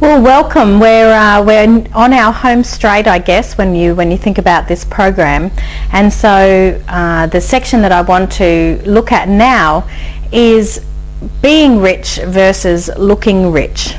Well, welcome. We're uh, we're on our home straight, I guess, when you when you think about this program, and so uh, the section that I want to look at now is being rich versus looking rich.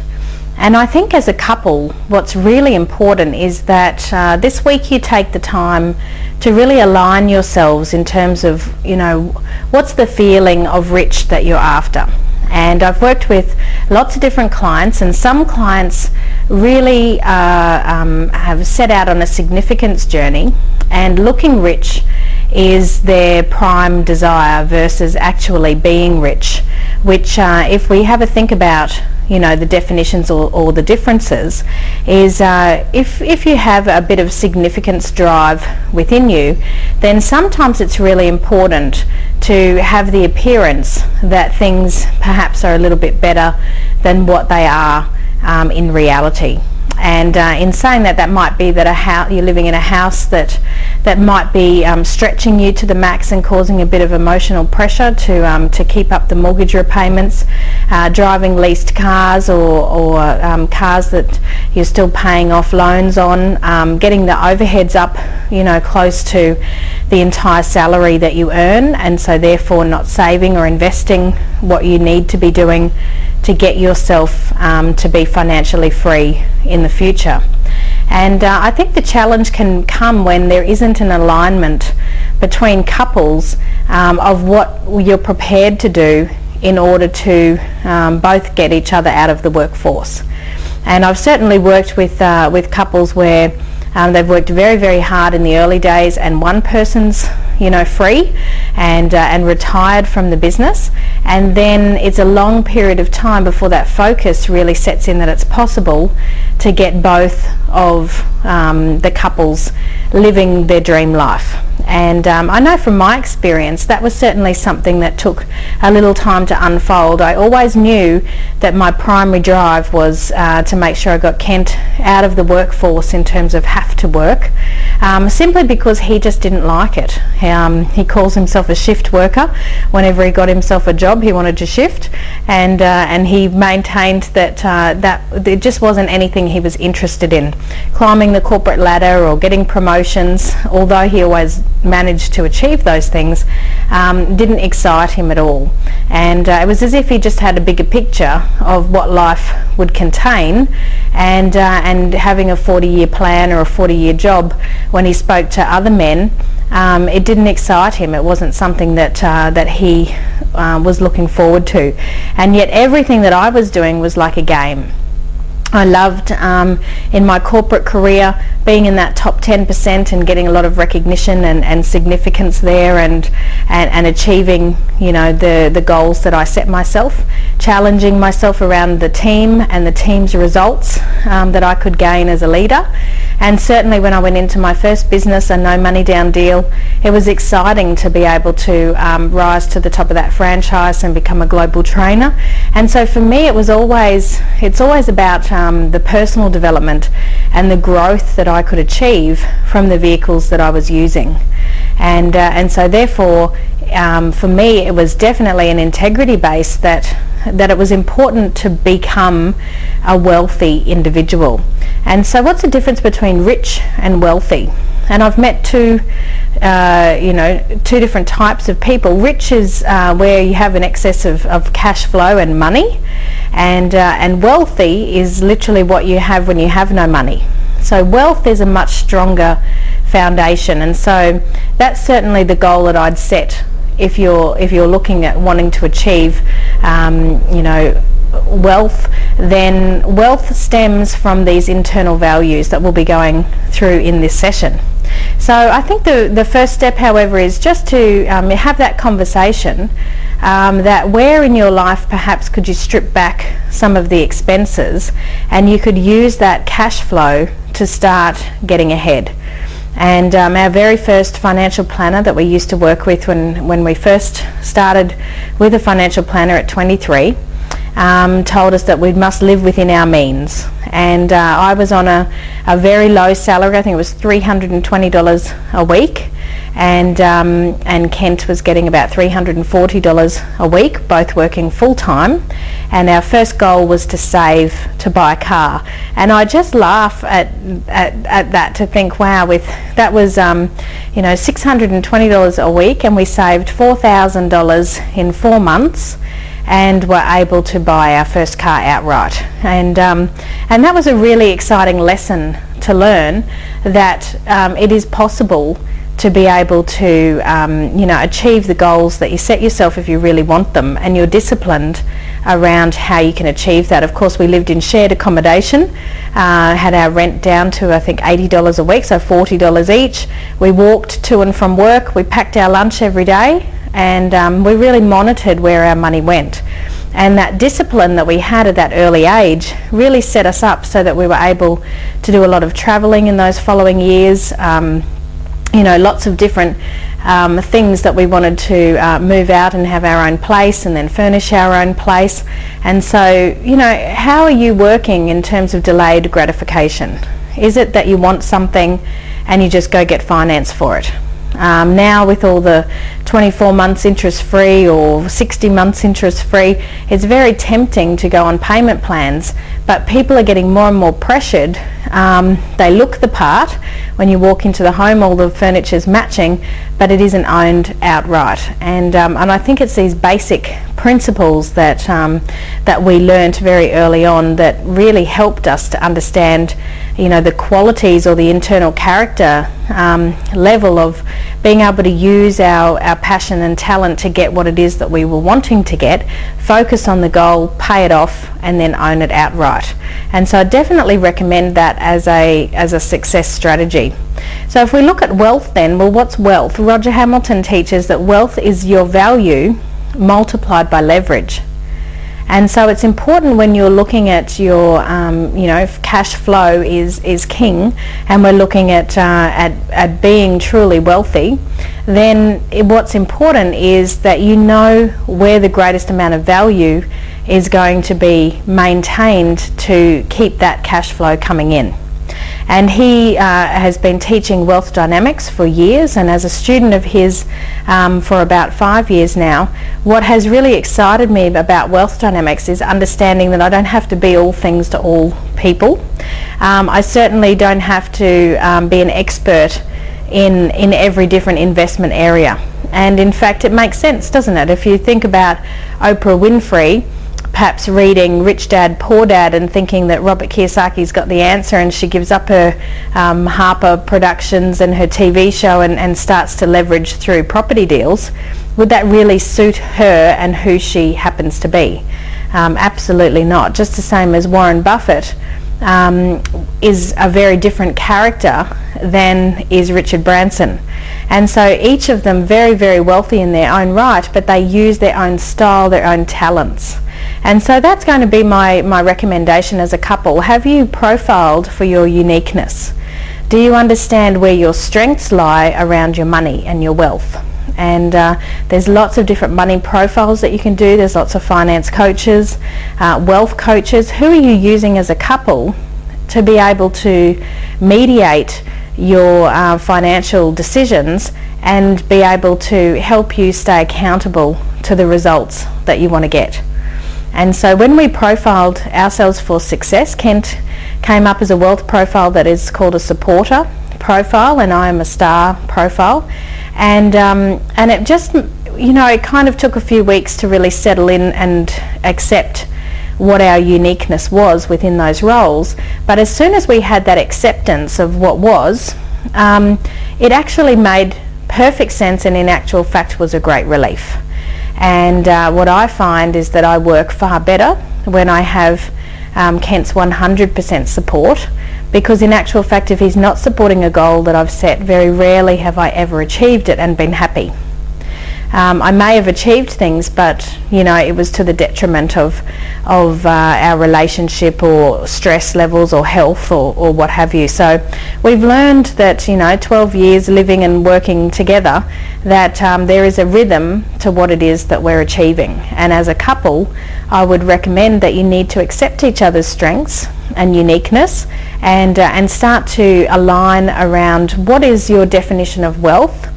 And I think as a couple, what's really important is that uh, this week you take the time to really align yourselves in terms of, you know, what's the feeling of rich that you're after. And I've worked with lots of different clients and some clients really uh, um, have set out on a significance journey and looking rich is their prime desire versus actually being rich, which uh, if we have a think about you know the definitions or, or the differences is uh, if, if you have a bit of significance drive within you then sometimes it's really important to have the appearance that things perhaps are a little bit better than what they are um, in reality and uh, in saying that that might be that a house you're living in a house that that might be um, stretching you to the max and causing a bit of emotional pressure to um, to keep up the mortgage repayments. Uh, driving leased cars or, or um, cars that you're still paying off loans on. Um, getting the overheads up you know close to the entire salary that you earn. And so therefore not saving or investing what you need to be doing to get yourself um, to be financially free in the future. And uh, I think the challenge can come when there isn't an alignment between couples um, of what you're prepared to do in order to um, both get each other out of the workforce. And I've certainly worked with, uh, with couples where um, they've worked very, very hard in the early days and one person's you know, free and, uh, and retired from the business. And then it's a long period of time before that focus really sets in that it's possible to get both of um, the couples living their dream life. And um, I know from my experience that was certainly something that took a little time to unfold. I always knew that my primary drive was uh, to make sure I got Kent out of the workforce in terms of have to work, um, simply because he just didn't like it. Um, he calls himself a shift worker. Whenever he got himself a job, he wanted to shift, and uh, and he maintained that uh, that it just wasn't anything he was interested in. Climbing the corporate ladder or getting promotions, although he always managed to achieve those things, um, didn't excite him at all. And uh, it was as if he just had a bigger picture of what life would contain, and uh, and having a 40-year plan or a 40-year job. When he spoke to other men, um, it didn't excite him. It wasn't something that uh, that he uh, was looking forward to, and yet everything that I was doing was like a game. I loved um, in my corporate career being in that top 10% and getting a lot of recognition and, and significance there and, and, and achieving you know the, the goals that I set myself, challenging myself around the team and the team's results um, that I could gain as a leader and certainly when I went into my first business, a no money down deal, it was exciting to be able to um, rise to the top of that franchise and become a global trainer. And so for me, it was always, it's always about um, the personal development and the growth that I could achieve from the vehicles that I was using. And, uh, and so therefore, um, for me, it was definitely an integrity base that that it was important to become a wealthy individual. And so what's the difference between rich and wealthy? And I've met two, uh, you know, two different types of people. Rich is uh, where you have an excess of, of cash flow and money, and uh, and wealthy is literally what you have when you have no money. So wealth is a much stronger foundation, and so that's certainly the goal that I'd set if you're if you're looking at wanting to achieve, um, you know, wealth, then wealth stems from these internal values that we'll be going through in this session. So I think the, the first step, however, is just to um, have that conversation um, that where in your life perhaps could you strip back some of the expenses and you could use that cash flow to start getting ahead. And um, our very first financial planner that we used to work with when, when we first started with a financial planner at 23 um, told us that we must live within our means. And uh, I was on a, a very low salary, I think it was $320 a week. and um, and Kent was getting about $340 a week, both working full time. And our first goal was to save to buy a car. And I just laugh at at, at that to think, wow, with that was um, you know $620 a week, and we saved $4,000 in four months and were able to buy our first car outright. And, um, and that was a really exciting lesson to learn that um, it is possible to be able to um, you know achieve the goals that you set yourself if you really want them and you're disciplined around how you can achieve that. Of course we lived in shared accommodation, uh, had our rent down to I think $80 a week, so $40 each. We walked to and from work, we packed our lunch every day and um, we really monitored where our money went. And that discipline that we had at that early age really set us up so that we were able to do a lot of travelling in those following years. Um, you know, lots of different um, things that we wanted to uh, move out and have our own place and then furnish our own place. And so, you know, how are you working in terms of delayed gratification? Is it that you want something and you just go get finance for it? Um, now with all the 24 months interest free or 60 months interest free, it's very tempting to go on payment plans, but people are getting more and more pressured. Um, they look the part. When you walk into the home, all the furniture is matching, but it isn't owned outright. And, um, and I think it's these basic principles that, um, that we learnt very early on that really helped us to understand you know the qualities or the internal character um, level of being able to use our, our passion and talent to get what it is that we were wanting to get, focus on the goal, pay it off, and then own it outright. And so I definitely recommend that as a, as a success strategy. So if we look at wealth then, well what's wealth? Roger Hamilton teaches that wealth is your value multiplied by leverage. And so it's important when you're looking at your, um, you know, if cash flow is, is king and we're looking at, uh, at, at being truly wealthy, then it, what's important is that you know where the greatest amount of value is going to be maintained to keep that cash flow coming in. And he uh, has been teaching wealth dynamics for years, and as a student of his um, for about five years now, what has really excited me about wealth dynamics is understanding that I don't have to be all things to all people. Um, I certainly don't have to um, be an expert in, in every different investment area. And in fact, it makes sense, doesn't it? If you think about Oprah Winfrey, perhaps reading Rich Dad Poor Dad and thinking that Robert Kiyosaki's got the answer and she gives up her um, Harpo Productions and her TV show and, and starts to leverage through property deals, would that really suit her and who she happens to be? Um, absolutely not. Just the same as Warren Buffett um, is a very different character than is Richard Branson. And so each of them very, very wealthy in their own right, but they use their own style, their own talents. And so that's going to be my, my recommendation as a couple. Have you profiled for your uniqueness? Do you understand where your strengths lie around your money and your wealth? And uh, there's lots of different money profiles that you can do. There's lots of finance coaches, uh, wealth coaches. Who are you using as a couple to be able to mediate your uh, financial decisions and be able to help you stay accountable to the results that you want to get? And so when we profiled ourselves for success, Kent came up as a wealth profile that is called a supporter profile and I am a star profile. And, um, and it just, you know, it kind of took a few weeks to really settle in and accept what our uniqueness was within those roles. But as soon as we had that acceptance of what was, um, it actually made perfect sense and in actual fact was a great relief. And uh, what I find is that I work far better when I have um, Kent's 100% support because in actual fact if he's not supporting a goal that I've set, very rarely have I ever achieved it and been happy. Um, I may have achieved things, but you know it was to the detriment of of uh, our relationship or stress levels or health or, or what have you. So we've learned that you know 12 years living and working together that um, there is a rhythm to what it is that we're achieving. And as a couple, I would recommend that you need to accept each other's strengths and uniqueness and uh, and start to align around what is your definition of wealth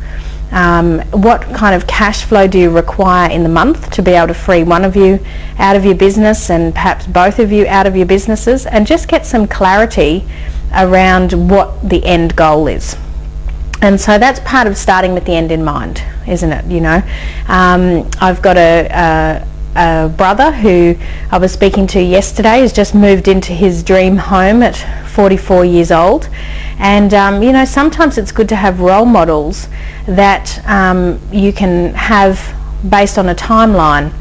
Um, what kind of cash flow do you require in the month to be able to free one of you out of your business and perhaps both of you out of your businesses and just get some clarity around what the end goal is. And so that's part of starting with the end in mind, isn't it? You know, um, I've got a, a a brother who I was speaking to yesterday has just moved into his dream home at 44 years old. And, um, you know, sometimes it's good to have role models that um, you can have based on a timeline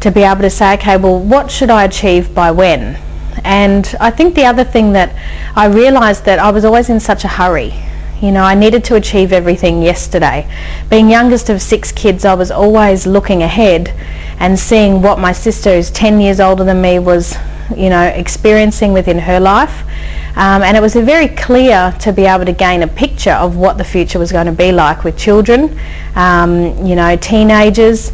to be able to say, okay, well, what should I achieve by when? And I think the other thing that I realised that I was always in such a hurry. You know, I needed to achieve everything yesterday. Being youngest of six kids, I was always looking ahead and seeing what my sister, who's 10 years older than me, was, you know, experiencing within her life. Um, and it was very clear to be able to gain a picture of what the future was going to be like with children, um, you know, teenagers,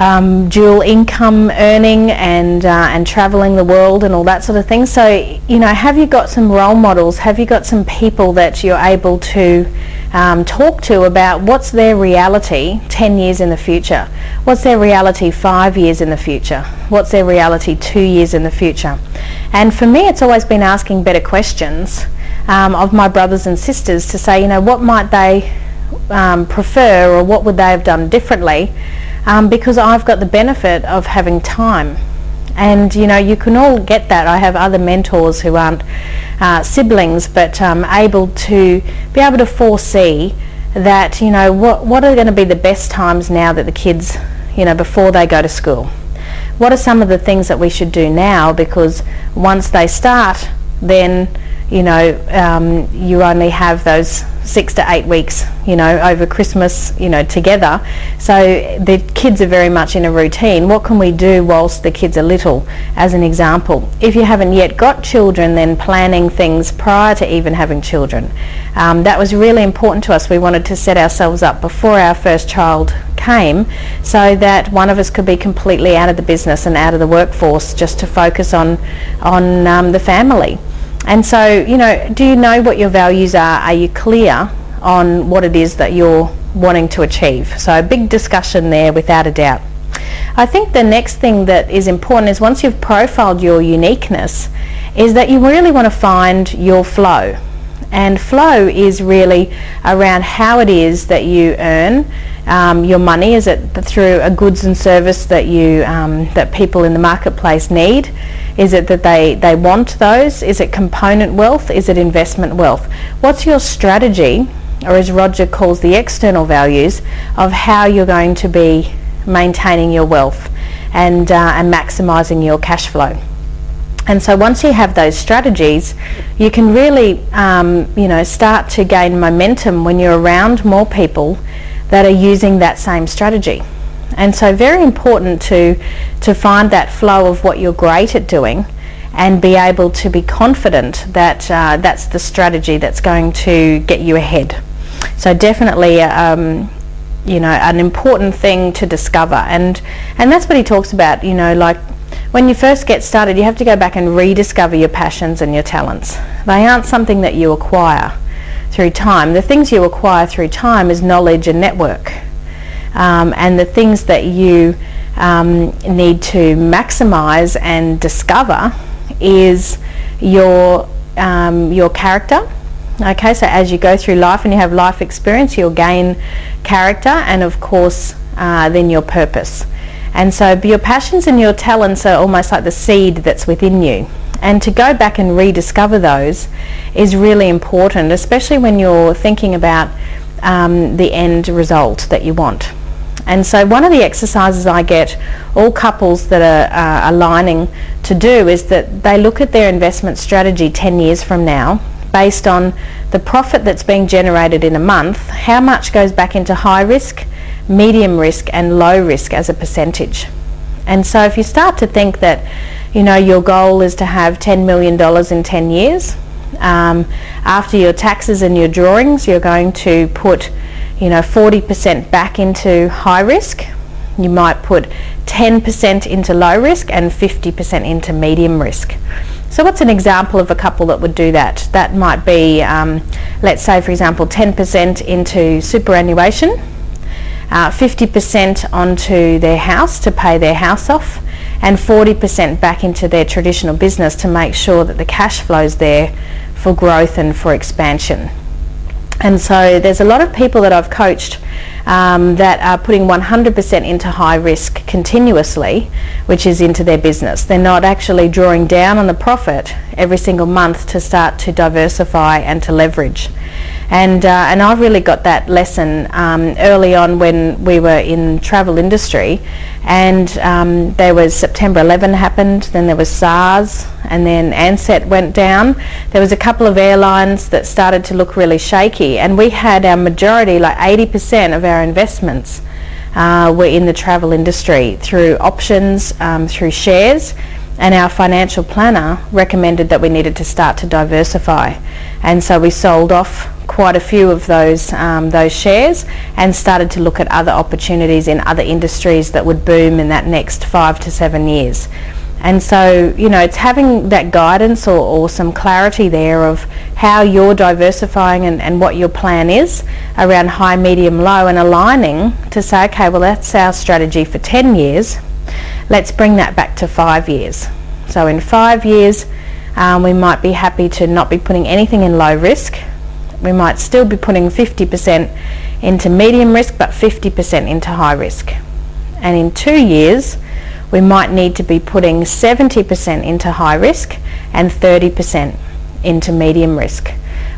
um, dual income earning and uh, and traveling the world and all that sort of thing. So you know, have you got some role models? Have you got some people that you're able to um, talk to about what's their reality 10 years in the future? What's their reality five years in the future? What's their reality two years in the future? And for me, it's always been asking better questions um, of my brothers and sisters to say, you know, what might they um, prefer or what would they have done differently? um, because I've got the benefit of having time. And you know, you can all get that. I have other mentors who aren't uh, siblings, but um, able to be able to foresee that you know what what are going to be the best times now that the kids, you know, before they go to school. What are some of the things that we should do now? Because once they start, then you know, um, you only have those six to eight weeks, you know, over Christmas, you know, together. So the kids are very much in a routine. What can we do whilst the kids are little, as an example? If you haven't yet got children, then planning things prior to even having children. Um, that was really important to us. We wanted to set ourselves up before our first child came so that one of us could be completely out of the business and out of the workforce just to focus on, on um, the family. And so, you know, do you know what your values are? Are you clear on what it is that you're wanting to achieve? So a big discussion there without a doubt. I think the next thing that is important is once you've profiled your uniqueness is that you really want to find your flow. And flow is really around how it is that you earn um, your money. Is it through a goods and service that you um, that people in the marketplace need? Is it that they, they want those? Is it component wealth? Is it investment wealth? What's your strategy, or as Roger calls the external values, of how you're going to be maintaining your wealth and, uh, and maximising your cash flow? And so once you have those strategies, you can really, um, you know, start to gain momentum when you're around more people that are using that same strategy. And so very important to, to find that flow of what you're great at doing and be able to be confident that uh, that's the strategy that's going to get you ahead. So definitely, um, you know, an important thing to discover. And, and that's what he talks about, you know, like when you first get started, you have to go back and rediscover your passions and your talents. They aren't something that you acquire through time. The things you acquire through time is knowledge and network. Um, and the things that you um, need to maximize and discover is your um, your character. Okay so as you go through life and you have life experience you'll gain character and of course uh, then your purpose. And so your passions and your talents are almost like the seed that's within you and to go back and rediscover those is really important especially when you're thinking about um, the end result that you want and so one of the exercises I get all couples that are uh, aligning to do is that they look at their investment strategy 10 years from now based on the profit that's being generated in a month, how much goes back into high risk, medium risk and low risk as a percentage. And so if you start to think that, you know, your goal is to have $10 million in 10 years, um, after your taxes and your drawings, you're going to put you know 40% back into high risk. You might put 10% into low risk and 50% into medium risk. So what's an example of a couple that would do that? That might be, um, let's say for example, 10% into superannuation, uh, 50% onto their house to pay their house off, and 40% back into their traditional business to make sure that the cash flows there for growth and for expansion. And so there's a lot of people that I've coached um, that are putting 100% into high risk continuously, which is into their business. They're not actually drawing down on the profit every single month to start to diversify and to leverage. And, uh, and I really got that lesson um, early on when we were in travel industry. And um, there was September 11 happened, then there was SARS and then Ansett went down. There was a couple of airlines that started to look really shaky and we had our majority, like 80% of our investments uh, were in the travel industry through options, um, through shares. And our financial planner recommended that we needed to start to diversify. And so we sold off quite a few of those um, those shares and started to look at other opportunities in other industries that would boom in that next five to seven years. And so, you know, it's having that guidance or, or some clarity there of how you're diversifying and, and what your plan is around high, medium, low and aligning to say, okay, well that's our strategy for 10 years. Let's bring that back to five years. So in five years, um, we might be happy to not be putting anything in low risk we might still be putting 50% into medium risk but 50% into high risk. And in two years, we might need to be putting 70% into high risk and 30% into medium risk,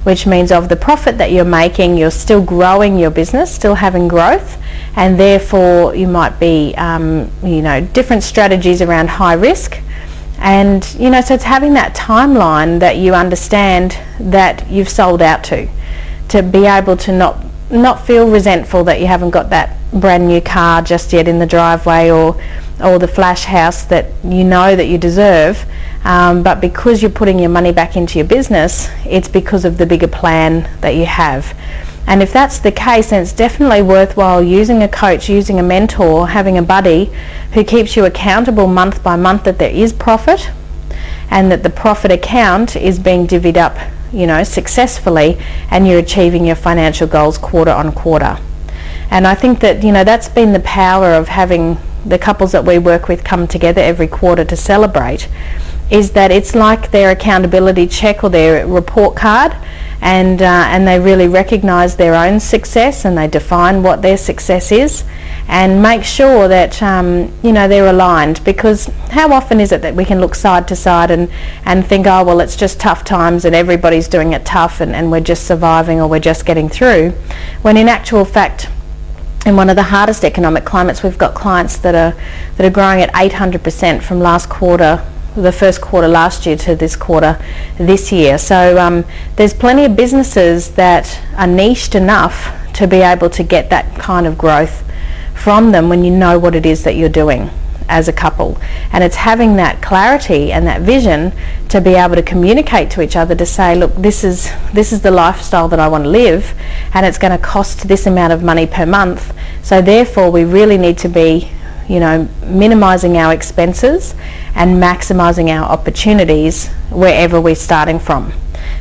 which means of the profit that you're making, you're still growing your business, still having growth, and therefore you might be, um, you know, different strategies around high risk and, you know, so it's having that timeline that you understand that you've sold out to, to be able to not, not feel resentful that you haven't got that brand new car just yet in the driveway or, or the flash house that you know that you deserve. Um, but because you're putting your money back into your business, it's because of the bigger plan that you have. And if that's the case, then it's definitely worthwhile using a coach, using a mentor, having a buddy who keeps you accountable month by month that there is profit and that the profit account is being divvied up, you know, successfully and you're achieving your financial goals quarter on quarter. And I think that, you know, that's been the power of having the couples that we work with come together every quarter to celebrate is that it's like their accountability check or their report card and, uh, and they really recognise their own success and they define what their success is and make sure that um, you know they're aligned because how often is it that we can look side to side and, and think oh well it's just tough times and everybody's doing it tough and, and we're just surviving or we're just getting through when in actual fact in one of the hardest economic climates we've got clients that are that are growing at 800% from last quarter the first quarter last year to this quarter this year. So um, there's plenty of businesses that are niched enough to be able to get that kind of growth from them when you know what it is that you're doing as a couple and it's having that clarity and that vision to be able to communicate to each other to say look this is this is the lifestyle that I want to live and it's going to cost this amount of money per month so therefore we really need to be you know, minimizing our expenses and maximizing our opportunities wherever we're starting from.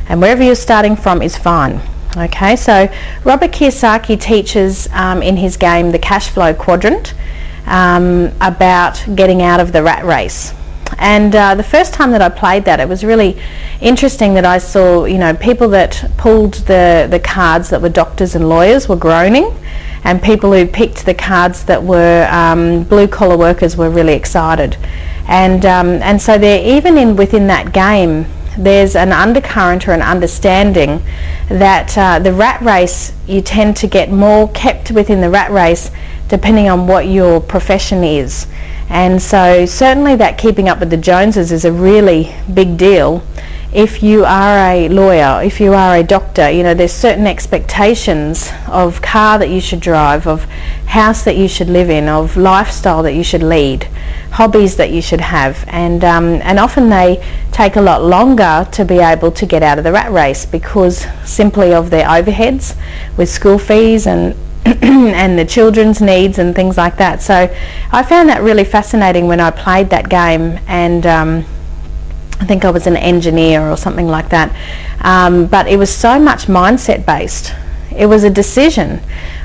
And wherever you're starting from is fine. Okay, so Robert Kiyosaki teaches um, in his game, The Cash Flow Quadrant, um, about getting out of the rat race. And uh, the first time that I played that, it was really interesting that I saw, you know, people that pulled the, the cards that were doctors and lawyers were groaning and people who picked the cards that were um, blue collar workers were really excited. And, um, and so there, even in, within that game, there's an undercurrent or an understanding that uh, the rat race, you tend to get more kept within the rat race depending on what your profession is. And so certainly that keeping up with the Joneses is a really big deal if you are a lawyer, if you are a doctor, you know, there's certain expectations of car that you should drive, of house that you should live in, of lifestyle that you should lead, hobbies that you should have. And, um, and often they take a lot longer to be able to get out of the rat race because simply of their overheads with school fees and and the children's needs and things like that. So I found that really fascinating when I played that game and um, I think I was an engineer or something like that. Um, but it was so much mindset based. It was a decision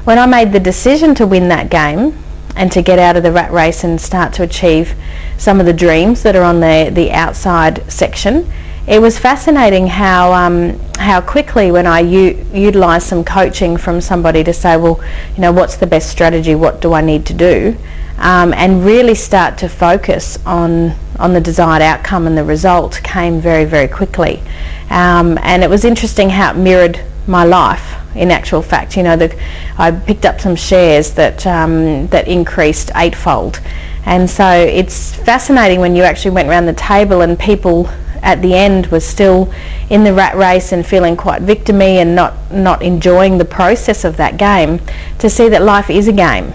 when I made the decision to win that game and to get out of the rat race and start to achieve some of the dreams that are on the, the outside section, it was fascinating how um, how quickly when I u- utilised some coaching from somebody to say, well, you know, what's the best strategy? What do I need to do? Um, and really start to focus on on the desired outcome and the result came very very quickly. Um, and it was interesting how it mirrored my life. In actual fact, you know, the, I picked up some shares that um, that increased eightfold. And so it's fascinating when you actually went around the table and people at the end was still in the rat race and feeling quite victimy and not, not enjoying the process of that game, to see that life is a game.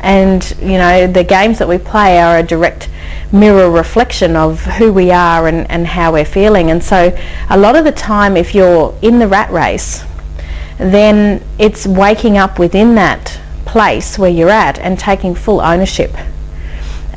And, you know, the games that we play are a direct mirror reflection of who we are and, and how we're feeling. And so a lot of the time if you're in the rat race, then it's waking up within that place where you're at and taking full ownership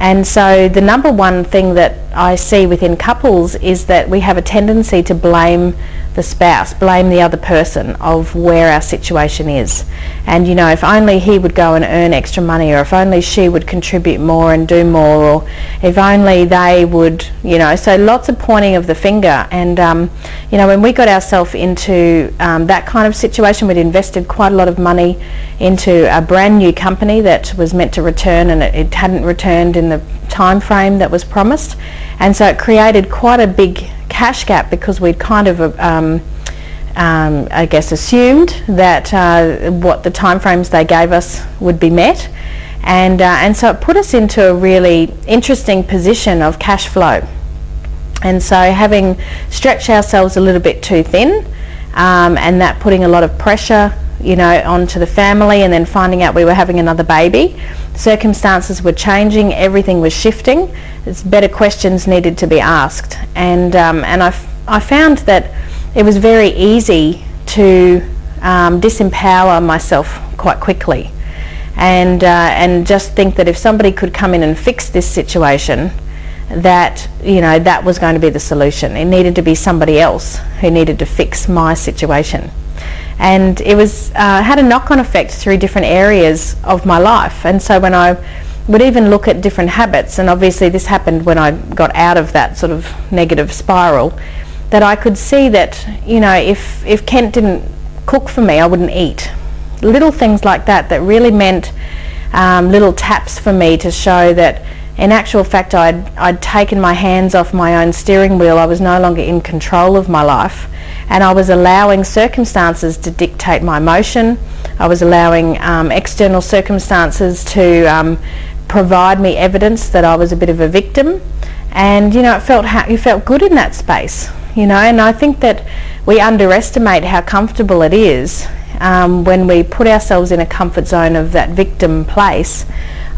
and so the number one thing that I see within couples is that we have a tendency to blame the spouse, blame the other person of where our situation is. And you know, if only he would go and earn extra money or if only she would contribute more and do more or if only they would, you know, so lots of pointing of the finger. And, um, you know, when we got ourselves into um, that kind of situation, we'd invested quite a lot of money into a brand new company that was meant to return and it, it hadn't returned in the time frame that was promised. And so it created quite a big cash gap because we'd kind of um, um, I guess assumed that uh, what the timeframes they gave us would be met. And, uh, and so it put us into a really interesting position of cash flow. And so having stretched ourselves a little bit too thin um, and that putting a lot of pressure you know onto the family and then finding out we were having another baby circumstances were changing everything was shifting it's better questions needed to be asked. And, um, and I, f- I found that it was very easy to um, disempower myself quite quickly and, uh, and just think that if somebody could come in and fix this situation, that you know that was going to be the solution. It needed to be somebody else who needed to fix my situation, and it was uh, had a knock-on effect through different areas of my life. And so when I would even look at different habits, and obviously this happened when I got out of that sort of negative spiral, that I could see that, you know, if, if Kent didn't cook for me, I wouldn't eat. Little things like that that really meant um, little taps for me to show that in actual fact I'd, I'd taken my hands off my own steering wheel. I was no longer in control of my life and I was allowing circumstances to dictate my motion. I was allowing um, external circumstances to um, provide me evidence that I was a bit of a victim. And you know it felt how you felt good in that space you know? And I think that we underestimate how comfortable it is um, when we put ourselves in a comfort zone of that victim place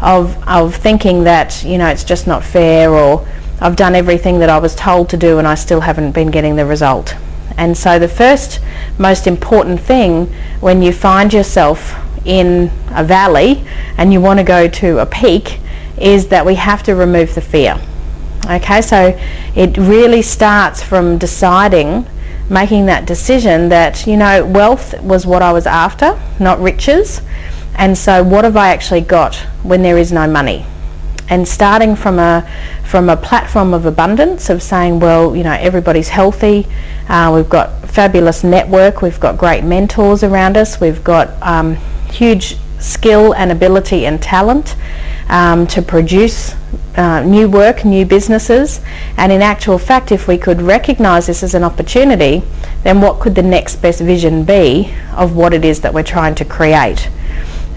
of, of thinking that you know it's just not fair or I've done everything that I was told to do and I still haven't been getting the result and so the first most important thing when you find yourself in a valley and you want to go to a peak is that we have to remove the fear. Okay, so it really starts from deciding, making that decision that, you know, wealth was what I was after, not riches. And so what have I actually got when there is no money? And starting from a from a platform of abundance of saying, well, you know, everybody's healthy, uh, we've got fabulous network, we've got great mentors around us, we've got um, huge skill and ability and talent um, to produce uh, new work, new businesses, and in actual fact, if we could recognise this as an opportunity, then what could the next best vision be of what it is that we're trying to create?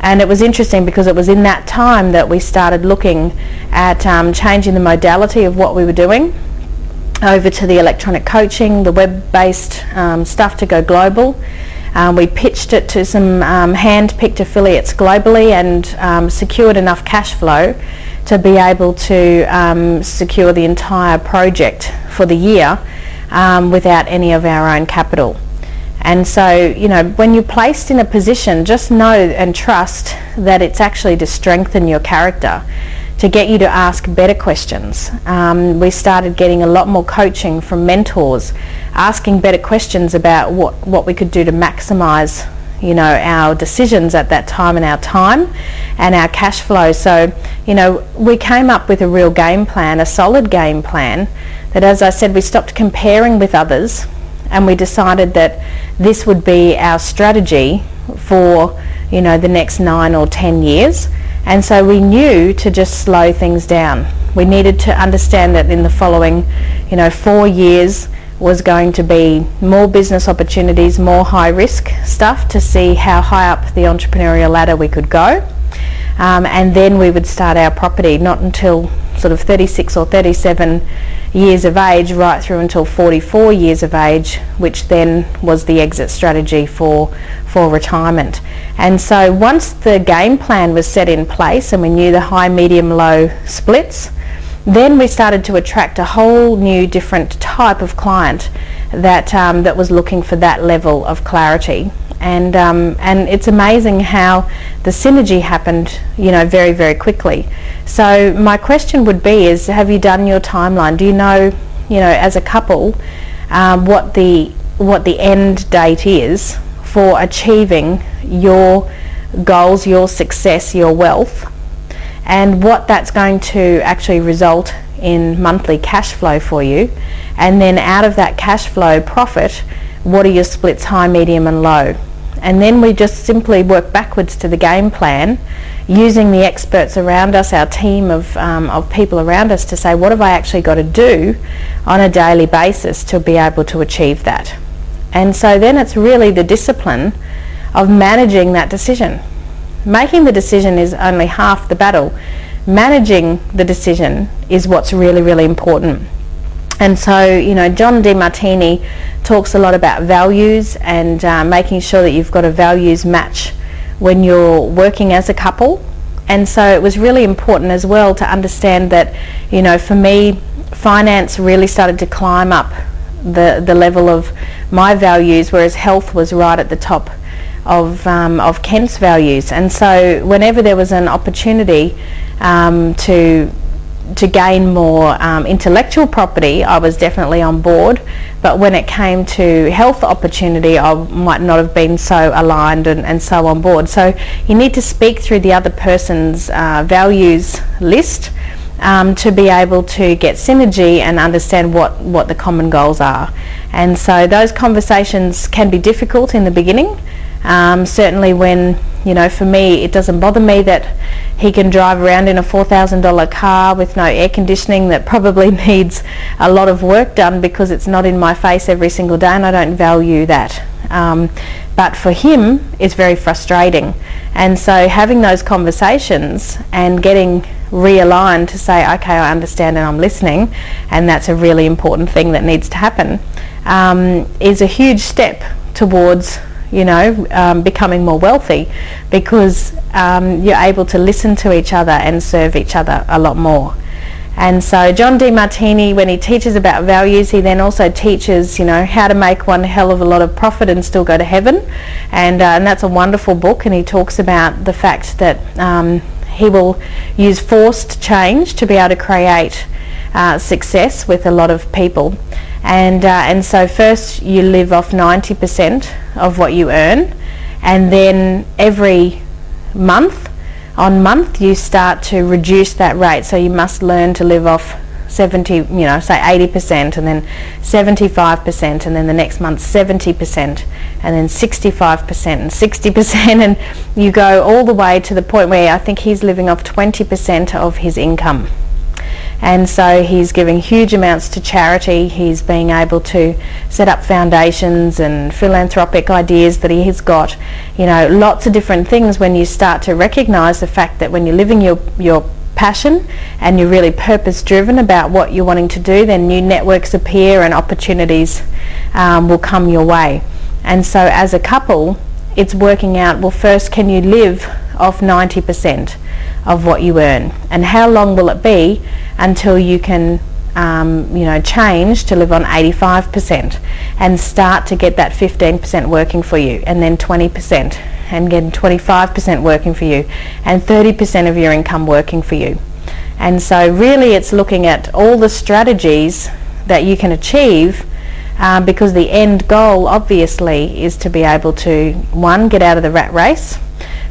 And it was interesting because it was in that time that we started looking at um, changing the modality of what we were doing over to the electronic coaching, the web-based um, stuff to go global. Um, we pitched it to some um, hand-picked affiliates globally and um, secured enough cash flow to be able to um, secure the entire project for the year without any of our own capital. And so, you know, when you're placed in a position, just know and trust that it's actually to strengthen your character to get you to ask better questions. Um, we started getting a lot more coaching from mentors, asking better questions about what, what we could do to maximise you know our decisions at that time and our time and our cash flow so you know we came up with a real game plan a solid game plan that as I said we stopped comparing with others and we decided that this would be our strategy for you know the next nine or ten years. And so we knew to just slow things down. We needed to understand that in the following you know four years was going to be more business opportunities more high risk stuff to see how high up the entrepreneurial ladder we could go. Um, and then we would start our property not until sort of 36 or 37 years of age right through until 44 years of age, which then was the exit strategy for, for retirement. And so once the game plan was set in place and we knew the high, medium, low splits, then we started to attract a whole new different type of client that, um, that was looking for that level of clarity and um, and it's amazing how the synergy happened you know very very quickly. So my question would be is have you done your timeline? Do you know you know as a couple um, what the what the end date is for achieving your goals your success your wealth and what that's going to actually result in monthly cash flow for you? And then out of that cash flow profit what are your splits high medium and low and then we just simply work backwards to the game plan using the experts around us, our team of, um, of people around us to say what have I actually got to do on a daily basis to be able to achieve that. And so then it's really the discipline of managing that decision. Making the decision is only half the battle. Managing the decision is what's really, really important. And so, you know, John Demartini talks a lot about values and uh, making sure that you've got a values match when you're working as a couple. And so it was really important as well to understand that, you know, for me, finance really started to climb up the, the level of my values, whereas health was right at the top of, um, of Kent's values. And so whenever there was an opportunity um, to to gain more um, intellectual property, I was definitely on board. But when it came to health opportunity, I might not have been so aligned and, and so on board. So you need to speak through the other person's uh, values list um, to be able to get synergy and understand what, what the common goals are. And so those conversations can be difficult in the beginning. Um, certainly when, you know, for me, it doesn't bother me that he can drive around in a $4,000 car with no air conditioning that probably needs a lot of work done because it's not in my face every single day and I don't value that. Um, but for him, it's very frustrating. And so having those conversations and getting realigned to say, okay, I understand and I'm listening, and that's a really important thing that needs to happen, um, is a huge step towards you know, um, becoming more wealthy because um, you're able to listen to each other and serve each other a lot more. And so John Demartini, when he teaches about values, he then also teaches, you know, how to make one hell of a lot of profit and still go to heaven. And, uh, and that's a wonderful book. And he talks about the fact that um, he will use forced change to be able to create uh, success with a lot of people. And, uh, and so first you live off 90% of what you earn and then every month on month you start to reduce that rate. So you must learn to live off 70 you know say 80% and then 75% and then the next month 70% and then 65% and 60% and you go all the way to the point where I think he's living off 20% of his income and so he's giving huge amounts to charity. He's being able to set up foundations and philanthropic ideas that he has got. You know, lots of different things when you start to recognise the fact that when you're living your, your passion and you're really purpose driven about what you're wanting to do, then new networks appear and opportunities um, will come your way. And so as a couple, it's working out, well first can you live off 90% of what you earn and how long will it be until you can um, you know, change to live on 85% and start to get that 15% working for you and then 20% and get 25% working for you and 30% of your income working for you. And so really it's looking at all the strategies that you can achieve um, because the end goal obviously is to be able to one get out of the rat race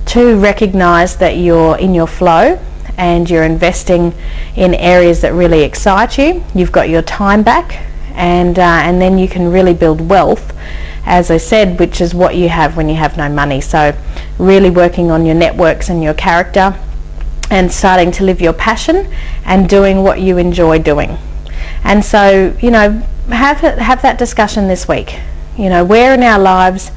two recognize that you're in your flow and you're investing in areas that really excite you. You've got your time back and uh, and then you can really build wealth as I said which is what you have when you have no money. So really working on your networks and your character and starting to live your passion and doing what you enjoy doing. And so you know have have that discussion this week. You know, where in our lives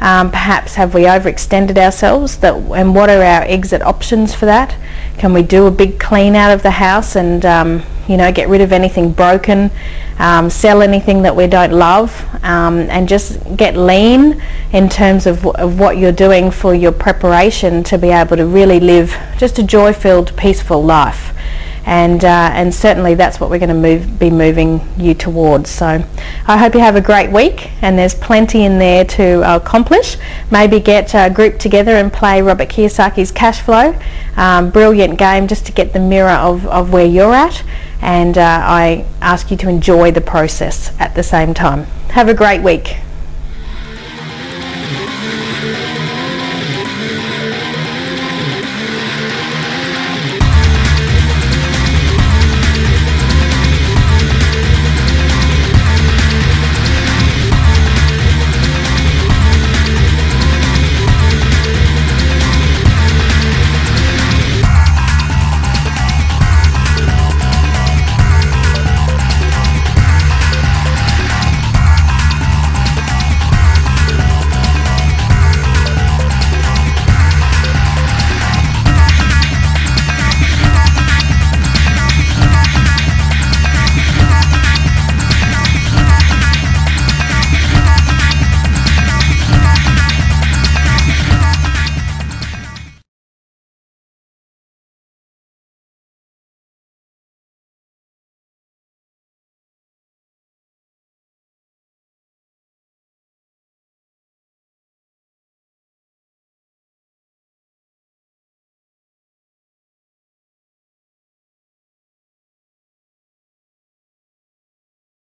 um, perhaps have we overextended ourselves that, and what are our exit options for that? Can we do a big clean out of the house and um, you know get rid of anything broken, um, sell anything that we don't love, um, and just get lean in terms of, w- of what you're doing for your preparation to be able to really live just a joy-filled, peaceful life and uh, and certainly that's what we're going to move be moving you towards. So I hope you have a great week, and there's plenty in there to accomplish. Maybe get a group together and play Robert Kiyosaki's Cash Flow. Um, brilliant game just to get the mirror of, of where you're at, and uh, I ask you to enjoy the process at the same time. Have a great week.